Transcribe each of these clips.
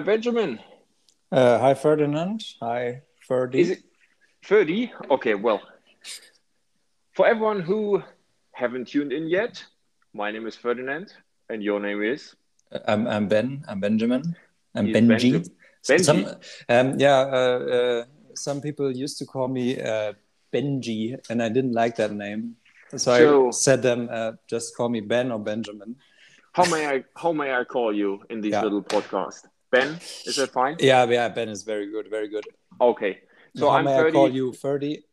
Hi, Benjamin. Uh, hi, Ferdinand. Hi, Ferdy. Is it Ferdy? Okay, well, for everyone who haven't tuned in yet, my name is Ferdinand, and your name is? I'm, I'm Ben. I'm Benjamin. I'm He's Benji. Benja- Benji. Some, um, yeah, uh, uh, some people used to call me uh, Benji, and I didn't like that name. So, So- I said them, uh, just call me Ben or Benjamin. How may I how may I call you in this Yeah. little podcast? Ben, is that fine? Yeah, yeah, Ben is very good, very good. Okay. So How I'm may Ferdy. I call you Ferdy?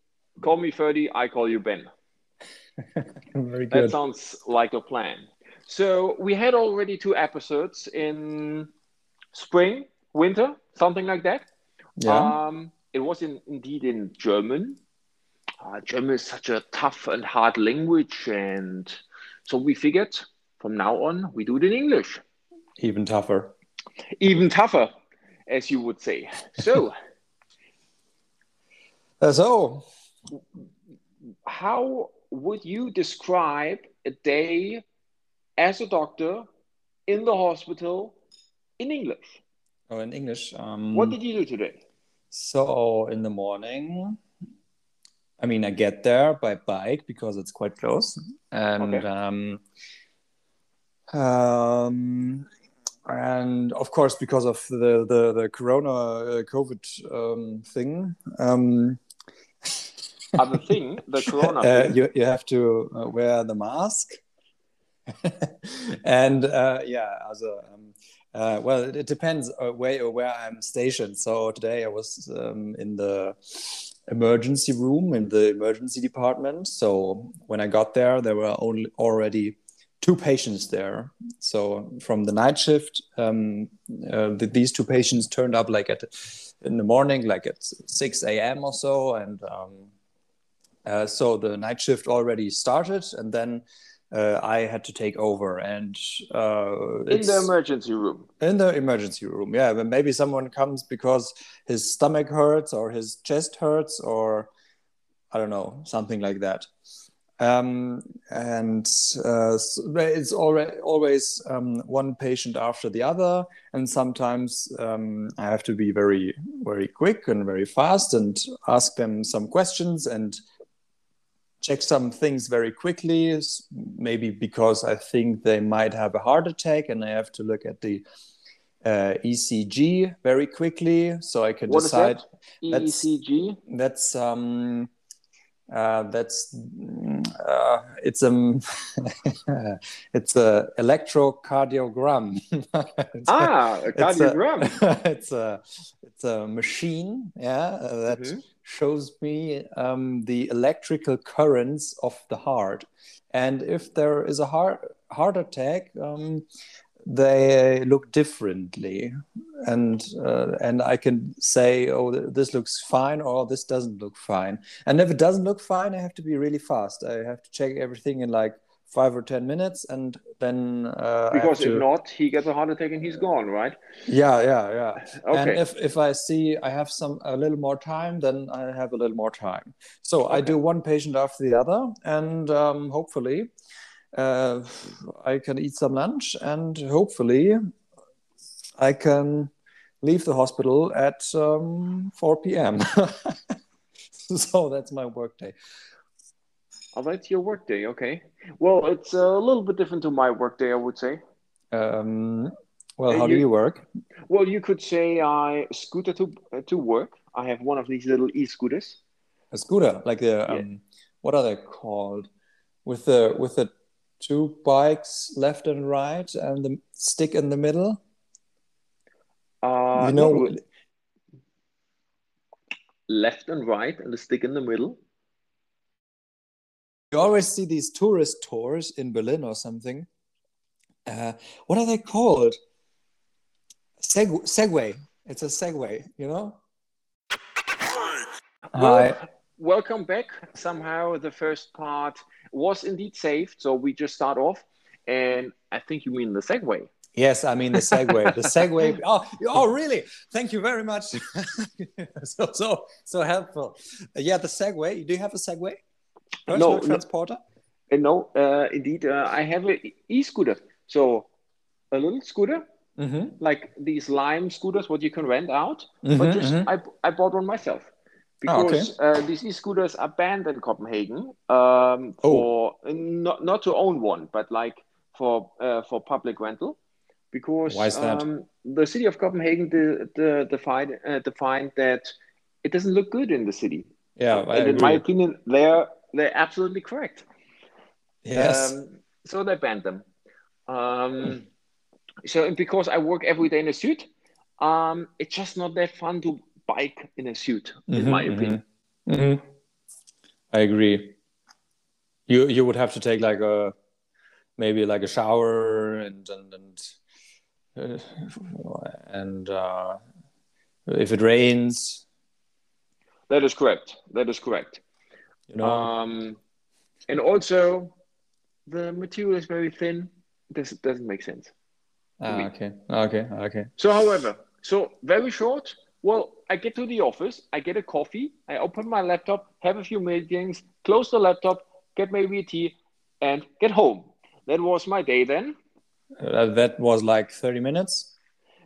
Call me Ferdy, I call you Ben. very That sounds like a plan. So we had already two episodes in spring, winter, something like that. Yeah. Um, it was in, indeed in German. Uh, German is such a tough and hard language, and so we figured from now on we do it in English, Even tougher. Even tougher, as you would say. So, so, how would you describe a day as a doctor in the hospital in English? oh, in English. Um, What did you do today? So in the morning, I mean, I get there by bike because it's quite close, and Okay. um, um, and of course because of the the, the Corona uh, COVID um, thing, um, Other thing, the Corona uh, thing. you you have to uh, wear the mask, and uh, yeah, also. Um, uh, well, it, it depends uh, where where I'm stationed. So today I was um, in the emergency room in the emergency department. So when I got there, there were only already two patients there. So from the night shift, um, uh, th- these two patients turned up like at in the morning, like at six a.m. or so, and um, uh, so the night shift already started, and then. Uh, I had to take over, and uh, in the emergency room. in the emergency room yeah but maybe someone comes because his stomach hurts or his chest hurts or i don't know something like that um, and uh, it's already always um, one patient after the other and sometimes um, i have to be very very quick and very fast and ask them some questions and check some things very quickly maybe because i think they might have a heart attack and i have to look at the uh, ecg very quickly so i can What is decide that? That's- ECG. that's um uh, that's mm, uh, it's um it's a electrocardiogram It's a- Ah, a it's a- cardiogram. it's a it's a machine yeah uh, that Mhm. shows me um, the electrical currents of the heart and if there is a heart heart attack um, they look differently. And uh, and i can say oh this looks fine or this doesn't look fine. And if it doesn't look fine i have to be really fast. I have to check everything in like five or ten minutes and then uh, Because to- if not, he gets a heart attack and he's gone, right? yeah yeah yeah. And if if i see i have some a little more time then i have a little more time. So i do one patient after the other and um, hopefully uh, i can eat some lunch and hopefully i can leave the hospital at um, 4 p.m so that's my work day Oh, that's your work day. Okay. Well, it's a little bit different to my work day, I would say. um, well Uh, how do you- you work Well, you could say I scooter to uh, to work. I have one of these little e-scooters. a scooter like the Yeah. um, what are they called with the with the two bikes left and right and the stick in the middle. Uh, you know no, left and right, and the stick in the middle. you always see these tourist tours in berlin or something. Uh, what are they called? Seg- segway. It's a segway you know? Hi. Welcome back. Somehow the first part was indeed saved, so we just start off, and I think you mean the segue. Yes, I mean the Segway. The Segway. Oh, oh, really? Thank you very much. so, so, so helpful. Uh, yeah, the Segway. Do you have a Segway? Personal No, no. transporter. And no, uh, indeed, uh, I have an e-scooter. So a little scooter Mhm. like these Lime scooters, what you can rent out. Mhm, But just mhm. I, I bought one myself Ah, okay. because uh, these e-scooters are banned in Copenhagen um, Oh. for not not to own one, but like for uh, for public rental. Because Why is that? Um, the city of Copenhagen de, de, defined uh, defined that it doesn't look good in the city. Yeah, I and in my opinion, they're they're absolutely correct. Yes. Um, so they banned them. Um, so because I work every day in a suit, um, it's just not that fun to bike in a suit, in Mhm, my opinion. Mhm. I agree. You you would have to take like a maybe like a shower and and and uh, and uh, if it rains, That is correct. That is correct. you know. Um, and also, the material is very thin. This doesn't make sense. ah, okay, okay, okay. So, however, so very short. Well, I get to the office, I get a coffee, I open my laptop, have a few meetings, close the laptop, get maybe a tea, and get home. That was my day then. Uh, that was like thirty minutes.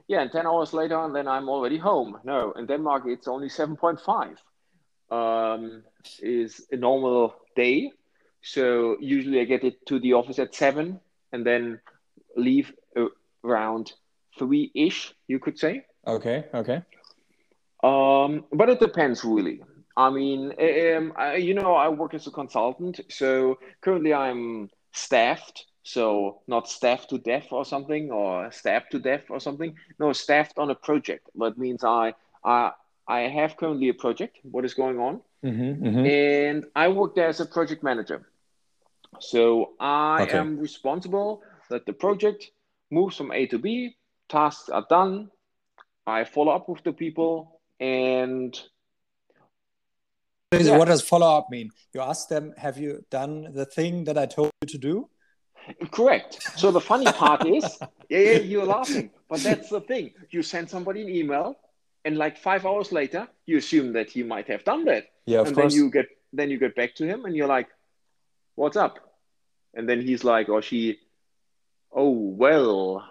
Yeah, and 10 hours later, and then I'm already home. No, in Denmark, it's only 7.5 um, is a normal day. So usually I get it to the office at 7 and then leave around 3 ish, you could say. Okay, okay. Um, but it depends really. I mean, um, I, you know, I work as a consultant, so currently I'm staffed, so not staffed to death or something, or staffed to death or something. No, staffed on a project. That means I, I, I have currently a project. What is going on? Mm-hmm, mm-hmm. and I work there as a project manager. So I Okay. am responsible that the project moves from A to B, tasks are done, I follow up with the people, and Yeah. What does follow up mean? You ask them, "Have you done the thing that I told you to do?" correct. So the funny part is, yeah, yeah, you're laughing, but that's the thing. You send somebody an email, and like five hours later, you assume that he might have done that. Yeah, of and course. then you get then you get back to him and you're like what's up and then he's like or she oh well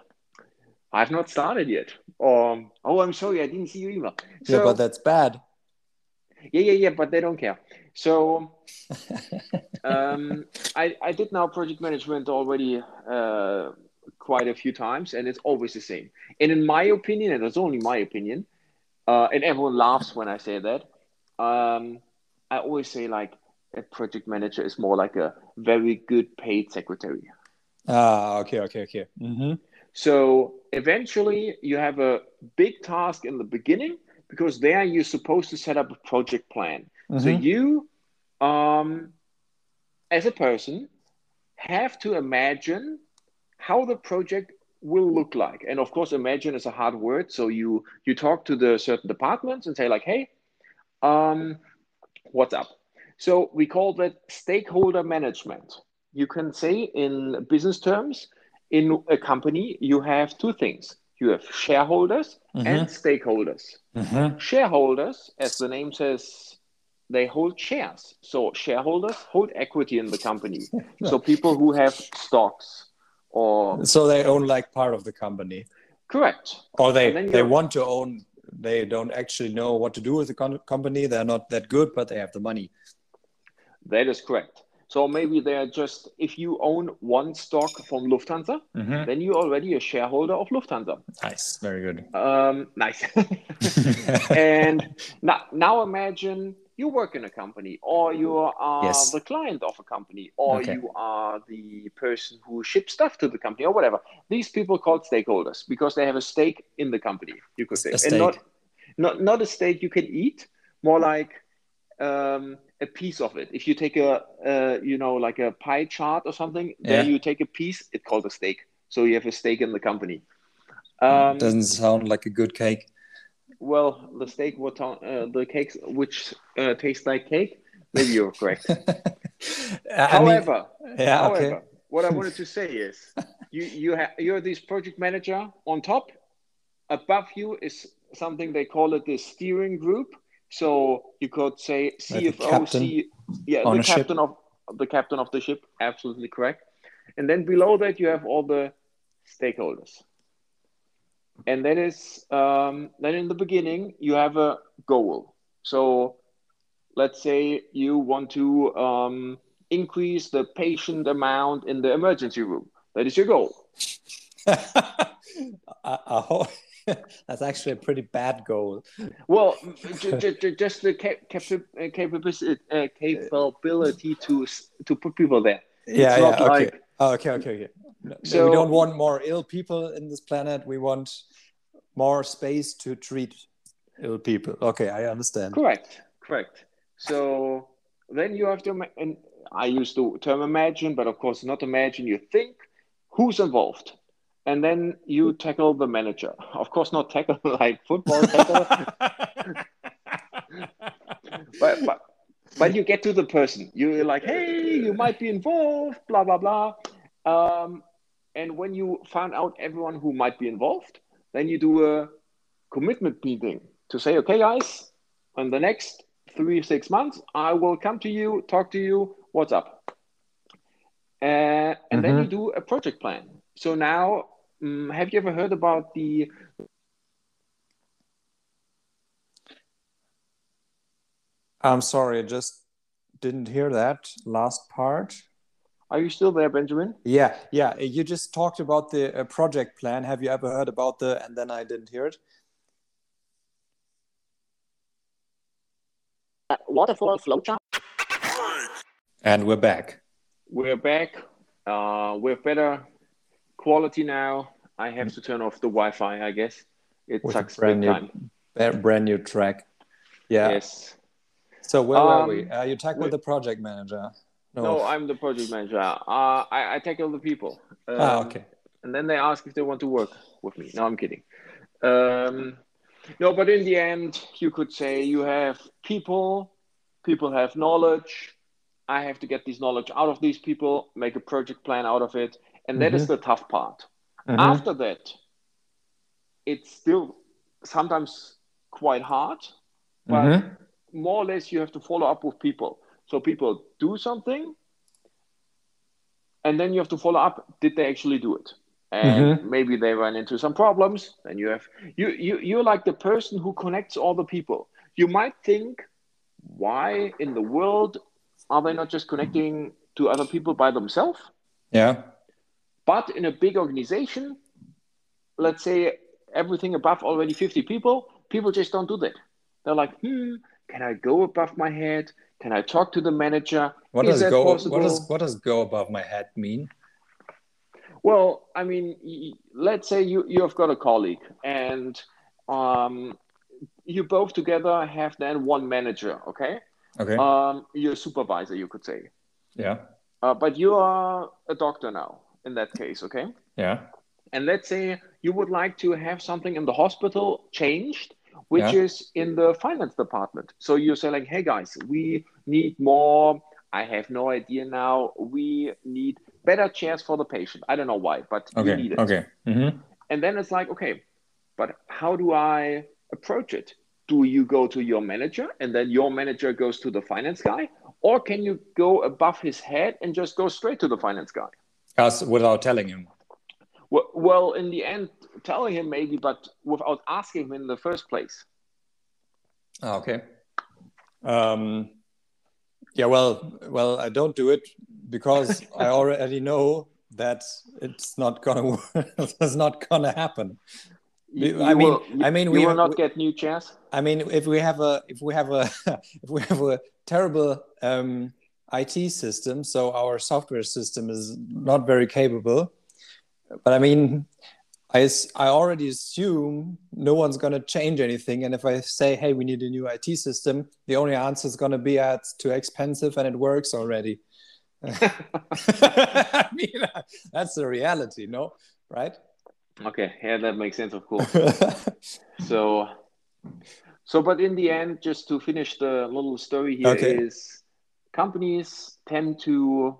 i've not started yet or oh i'm sorry i didn't see your email so yeah, but that's bad. yeah yeah yeah but they don't care so um, I, I did now project management already uh, quite a few times and it's always the same and in my opinion and it's only my opinion uh, and everyone laughs when i say that um, i always say like a project manager is more like a very good paid secretary Ah, okay, okay, okay. Mm-hmm. so eventually you have a big task in the beginning because there you're supposed to set up a project plan so Mhm. you, um, as a person, have to imagine how the project will look like. And of course, imagine is a hard word. So you you talk to the certain departments and say like, hey, um, what's up? So we call that stakeholder management. You can say in business terms, in a company, you have two things. You have shareholders and stakeholders Mm-hmm. shareholders, as the name says, they hold shares. So shareholders hold equity in the company. so people who have stocks or So they own like part of the company, correct. or they they want to own. They don't actually know what to do with the con- company. They're not that good, but they have the money. That is correct. So maybe they're just if you own one stock from Lufthansa, Mm-hmm. then you're already a shareholder of Lufthansa. Nice, very good. Um, nice. and now, now imagine you work in a company or you are Yes. the client of a company or Okay. you are the person who ships stuff to the company or whatever these people called stakeholders because they have a stake in the company you could say A and not not not a stake you can eat more like um, a piece of it if you take a uh, you know like a pie chart or something then Yeah. you take a piece it's called a stake. so you have a stake in the company um, Doesn't sound like a good cake. well, the steak, what uh, the cakes which uh, taste like cake. Maybe you're correct. I mean, however, yeah, however, okay. what I wanted to say is, you you have you're this project manager on top. Above you is something they call it the steering group. So you could say Like CFO, captain C, yeah, the captain of the captain of the ship. Absolutely correct. And then below that you have all the stakeholders. and that is um, then in the beginning you have a goal. So let's say you want to um, increase the patient amount in the emergency room. That is your goal. uh, that's actually a pretty bad goal. Well, just the cap- cap- uh, capability, uh, capability to to put people there. Yeah, yeah. Okay. Like... Oh, okay, okay, okay. So we don't want more ill people in this planet. We want more space to treat ill people. Okay, I understand. Correct, correct. So then you have to, and I use the term imagine, but of course not imagine. You think who's involved, and then you tackle the manager. Of course, not tackle like football tackle, but, but but you get to the person. You're like, hey, you might be involved, blah blah blah. Um, and when you find out everyone who might be involved, then you do a commitment meeting to say, okay, guys, in the next three, six months, I will come to you, talk to you, what's up? Uh, and mm-hmm. then you do a project plan. So now, um, have you ever heard about the I'm sorry, I just didn't hear that last part. Are you still there, Benjamin? Yeah, yeah. You just talked about the uh, project plan. Have you ever heard about the? And then I didn't hear it. Uh, waterfall flowchart. And we're back. We're back. Uh, we're better quality now. I have to turn off the Wi-Fi. I guess it With sucks brand new, time. Brand new track. Yeah. Yes. So where um, were we? Uh, you talk with the project manager. No. no, I'm the project manager. Uh, I, I tackle the people. Ah, um, ah, okay. And then they ask if they want to work with me. No, I'm kidding. Um, no, but in the end, you could say you have people, people have knowledge, I have to get this knowledge out of these people, make a project plan out of it. And that mm-hmm. is the tough part. Mm-hmm. After that, it's still sometimes quite hard, but mm-hmm. more or less you have to follow up with people. So people do something, and then you have to follow up. Did they actually do it? And mm-hmm. maybe they run into some problems. And you have you you you're like the person who connects all the people. You might think, why in the world are they not just connecting to other people by themselves? Yeah. But in a big organization, let's say everything above already 50 people, people just don't do that. They're like, hmm, can I go above my head? Can I talk to the manager? What Is does go? Possible? What does what does go above my head mean? Well, I mean, let's say you you have got a colleague, and um, you both together have then one manager. Okay. Okay. Um, you're supervisor, you could say. Yeah. Uh, but you are a doctor now in that case, okay? Yeah. And let's say you would like to have something in the hospital changed, which yeah. is in the finance department. So you're saying, hey guys, we need more. I have no idea now. We need better chairs for the patient. I don't know why, but okay. we need it. Okay. Mm-hmm. And then it's like, okay, but how do I approach it? do you go to your manager and then your manager goes to the finance guy or can you go above his head and just go straight to the finance guy As without telling him. Well, in the end telling him maybe but without asking him in the first place. Ah, okay. Um, yeah well well i don't do it because i already know that it's not gonna it's not gonna happen. You, I mean, will, I mean, we will not get new chairs. I mean, if we have a, if we have a, if we have a terrible um, IT system, so our software system is not very capable. But I mean, I, I already assume no one's going to change anything. And if I say, hey, we need a new IT system, the only answer is going to be, ah, it's too expensive and it works already. I mean, that's the reality, no? Right? Okay, yeah, that makes sense, of course. so, so, but in the end, just to finish the little story here okay. is companies tend to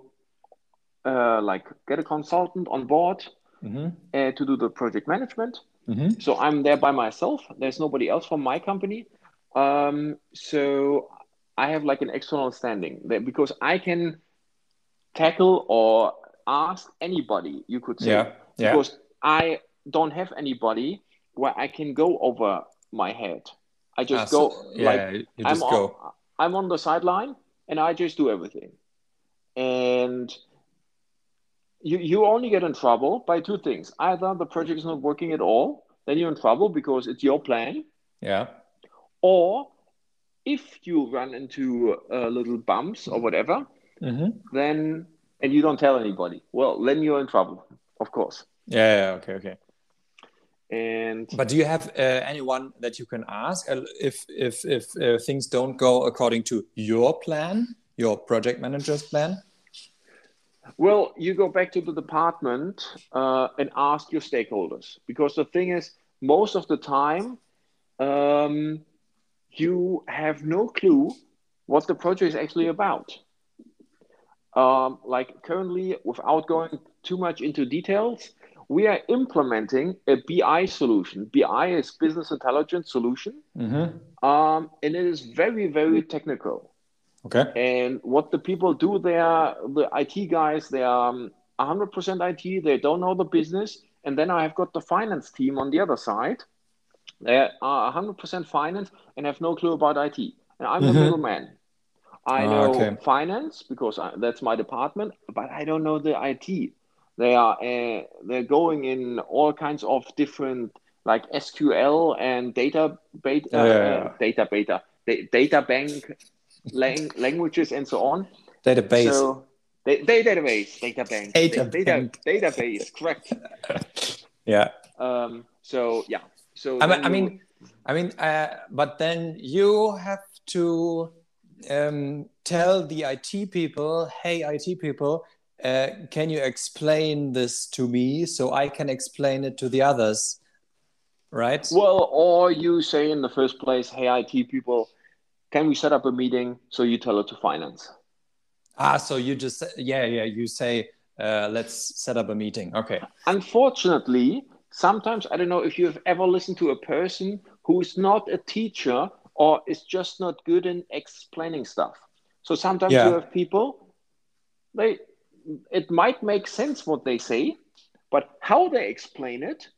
uh, like get a consultant on board mm-hmm. uh, to do the project management. Mm-hmm. So I'm there by myself. There's nobody else from my company. Um, so I have like an external standing there because I can tackle or ask anybody. You could say yeah. yeah. because I don't have anybody where I can go over my head. I just Ah, so- go yeah, like you just I'm go. On, I'm on the sideline and I just do everything. And you you only get in trouble by two things. Either the project is not working at all, then you're in trouble because it's your plan, Yeah. or if you run into uh, little bumps or whatever, hmm then and you don't tell anybody, well, then you're in trouble, of course. Yeah, yeah. Okay. Okay. And But do you have uh, anyone that you can ask uh, if if if uh, things don't go according to your plan, your project manager's plan? Well, you go back to the department uh, and ask your stakeholders because the thing is, most of the time, um, you have no clue what the project is actually about. Um, like currently, without going too much into details, we are implementing a BI solution. BI is business intelligence solution, Mm-hmm. um, and it is very, very technical. Okay. And what the people do there, the IT guys, they are um, 100% IT, they don't know the business. And then I have got the finance team on the other side. They are 100% finance and have no clue about IT. And I'm the Mhm. middleman. I Ah, know okay. finance because I, that's my department, but I don't know the IT. They are uh, they're going in all kinds of different like SQL and data beta, Yeah, yeah, yeah. uh, data beta, da- data bank lang- languages and so on. Database. So da- database, data bank, Data da- data, bank. database, correct. yeah. Um, so yeah, so I mean, I mean, I mean, uh, but then you have to um, tell the IT people, "Hey, IT people, uh, can you explain this to me so I can explain it to the others?" Right? well, or you say in the first place, hey, IT people, can we set up a meeting? So you tell it to finance. ah, so you just yeah, yeah. You say, uh, "Let's set up a meeting." Okay. Unfortunately, sometimes I don't know if you have ever listened to a person who is not a teacher or is just not good in explaining stuff. So sometimes Yeah. you have people, they it might make sense what they say, but how they explain it,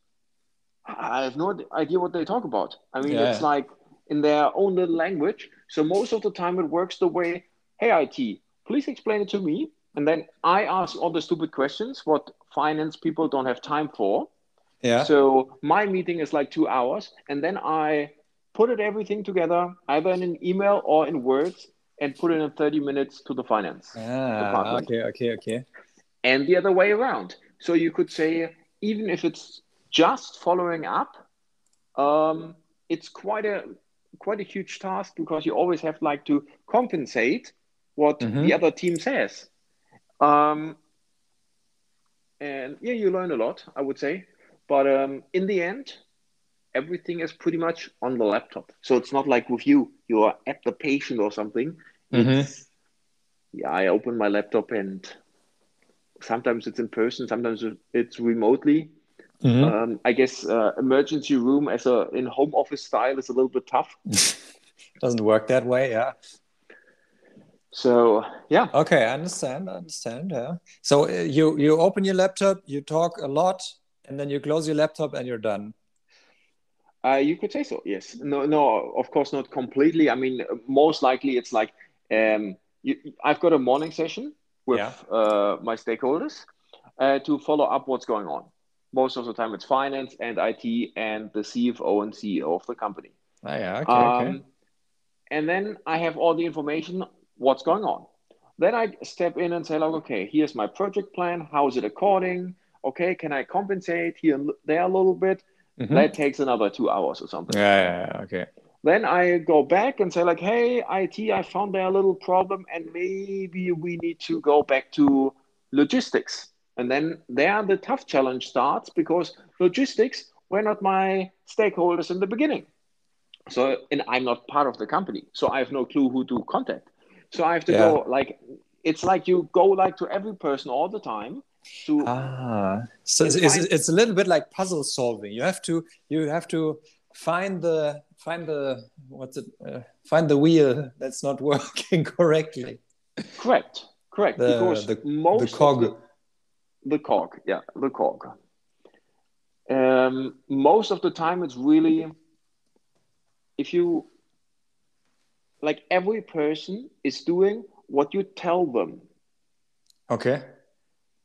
I have no idea what they talk about. I mean, Yeah. it's like in their own little language. So most of the time it works the way, hey IT, please explain it to me. And then I ask all the stupid questions what finance people don't have time for. Yeah. So my meeting is like two hours, and then I put it everything together, either in an email or in words, and put it in 30 minutes to the finance ah, department. okay, okay, okay. And the other way around. So you could say, even if it's just following up, um, it's quite a quite a huge task because you always have like to compensate what Mhm. the other team says. Um, and yeah, you learn a lot, I would say. But um, in the end, everything is pretty much on the laptop. So it's not like with you, you are at the patient or something. Mhm. It's, yeah, I open my laptop and sometimes it's in person, sometimes it's remotely. Mhm. Um, I guess uh, emergency room as a in home office style is a little bit tough. Doesn't work that way. Yeah. So yeah, Okay, I understand. I understand. Yeah. So uh, you you open your laptop, you talk a lot, and then you close your laptop, and you're done. Uh, you could say so. Yes. No, no, of course not completely. I mean, most likely it's like um, you, I've got a morning session with Yeah. uh, my stakeholders uh, to follow up what's going on. Most of the time, it's finance and IT and the CFO and CEO of the company. Ah, yeah. Okay. okay. Um, and then I have all the information, what's going on. Then I step in and say, like, okay, here's my project plan. How is it according? Okay, can I compensate here and there a little bit? Mhm. That takes another two hours or something. Yeah, yeah, yeah. Okay. Then I go back and say, like, hey, IT, I found there a little problem, and maybe we need to go back to logistics. And then there the tough challenge starts because logistics were not my stakeholders in the beginning. So, and I'm not part of the company, so I have no clue who to contact. So I have to Yeah. go like it's like you go like to every person all the time to Ah, so it's, it's, it's a little bit like puzzle solving. You have to you have to find the find the what's it uh, find the wheel that's not working correctly. correct, correct, The because the, the most of cog. the, the cog, yeah, the cog. Um, most of the time, it's really if you like every person is doing what you tell them. Okay.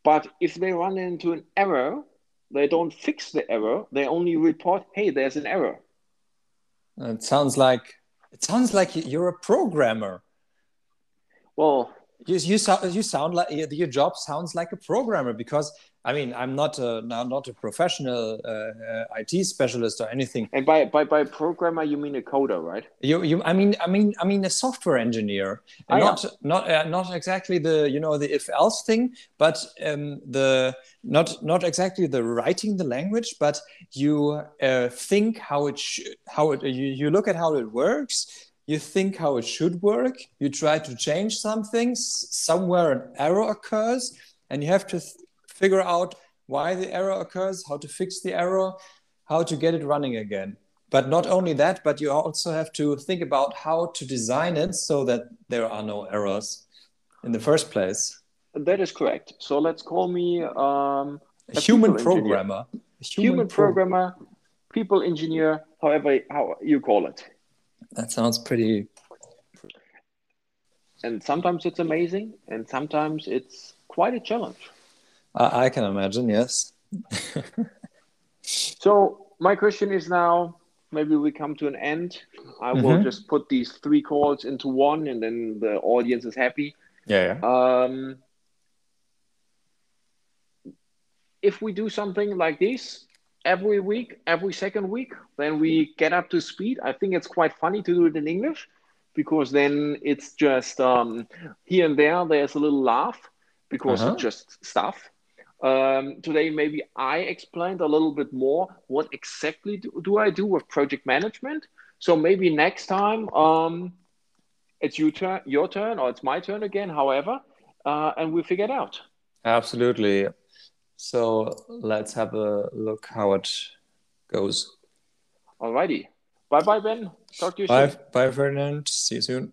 But if they run into an error, they don't fix the error. They only report, "Hey, there's an error." It sounds like it sounds like you're a programmer. Well, you, you sound you sound like your job sounds like a programmer because I mean I'm not a not a professional uh, uh, IT specialist or anything. And by, by by programmer you mean a coder, right? You you I mean I mean I mean a software engineer, not not uh, not exactly the you know the if else thing, but um, the not not exactly the writing the language, but you uh, think how it how it you, you look at how it works you think how it should work, you try to change some things, somewhere an error occurs, and you have to figure out why the error occurs, how to fix the error, how to get it running again. But not only that, but you also have to think about how to design it so that there are no errors in the first place. That is correct. So let's call me um, a, human programmer. A human, human programmer, people engineer, however how you call it. That sounds pretty. And sometimes it's amazing, and sometimes it's quite a challenge. I, I can imagine, yes. so, my question is now maybe we come to an end. I will mm-hmm. just put these three calls into one, and then the audience is happy. Yeah. yeah. Um, if we do something like this, every week, every second week, then we get up to speed. I think it's quite funny to do it in English because then it's just um, here and there, there's a little laugh because uh-huh. it's just stuff. Um, today, maybe I explained a little bit more what exactly do, do I do with project management. So maybe next time um, it's your turn, your turn, or it's my turn again. However, uh, and we figure it out. Absolutely. So let's have a look how it goes. Alrighty. Bye bye, Ben. Talk to you bye, soon. Bye, Ferdinand. See you soon.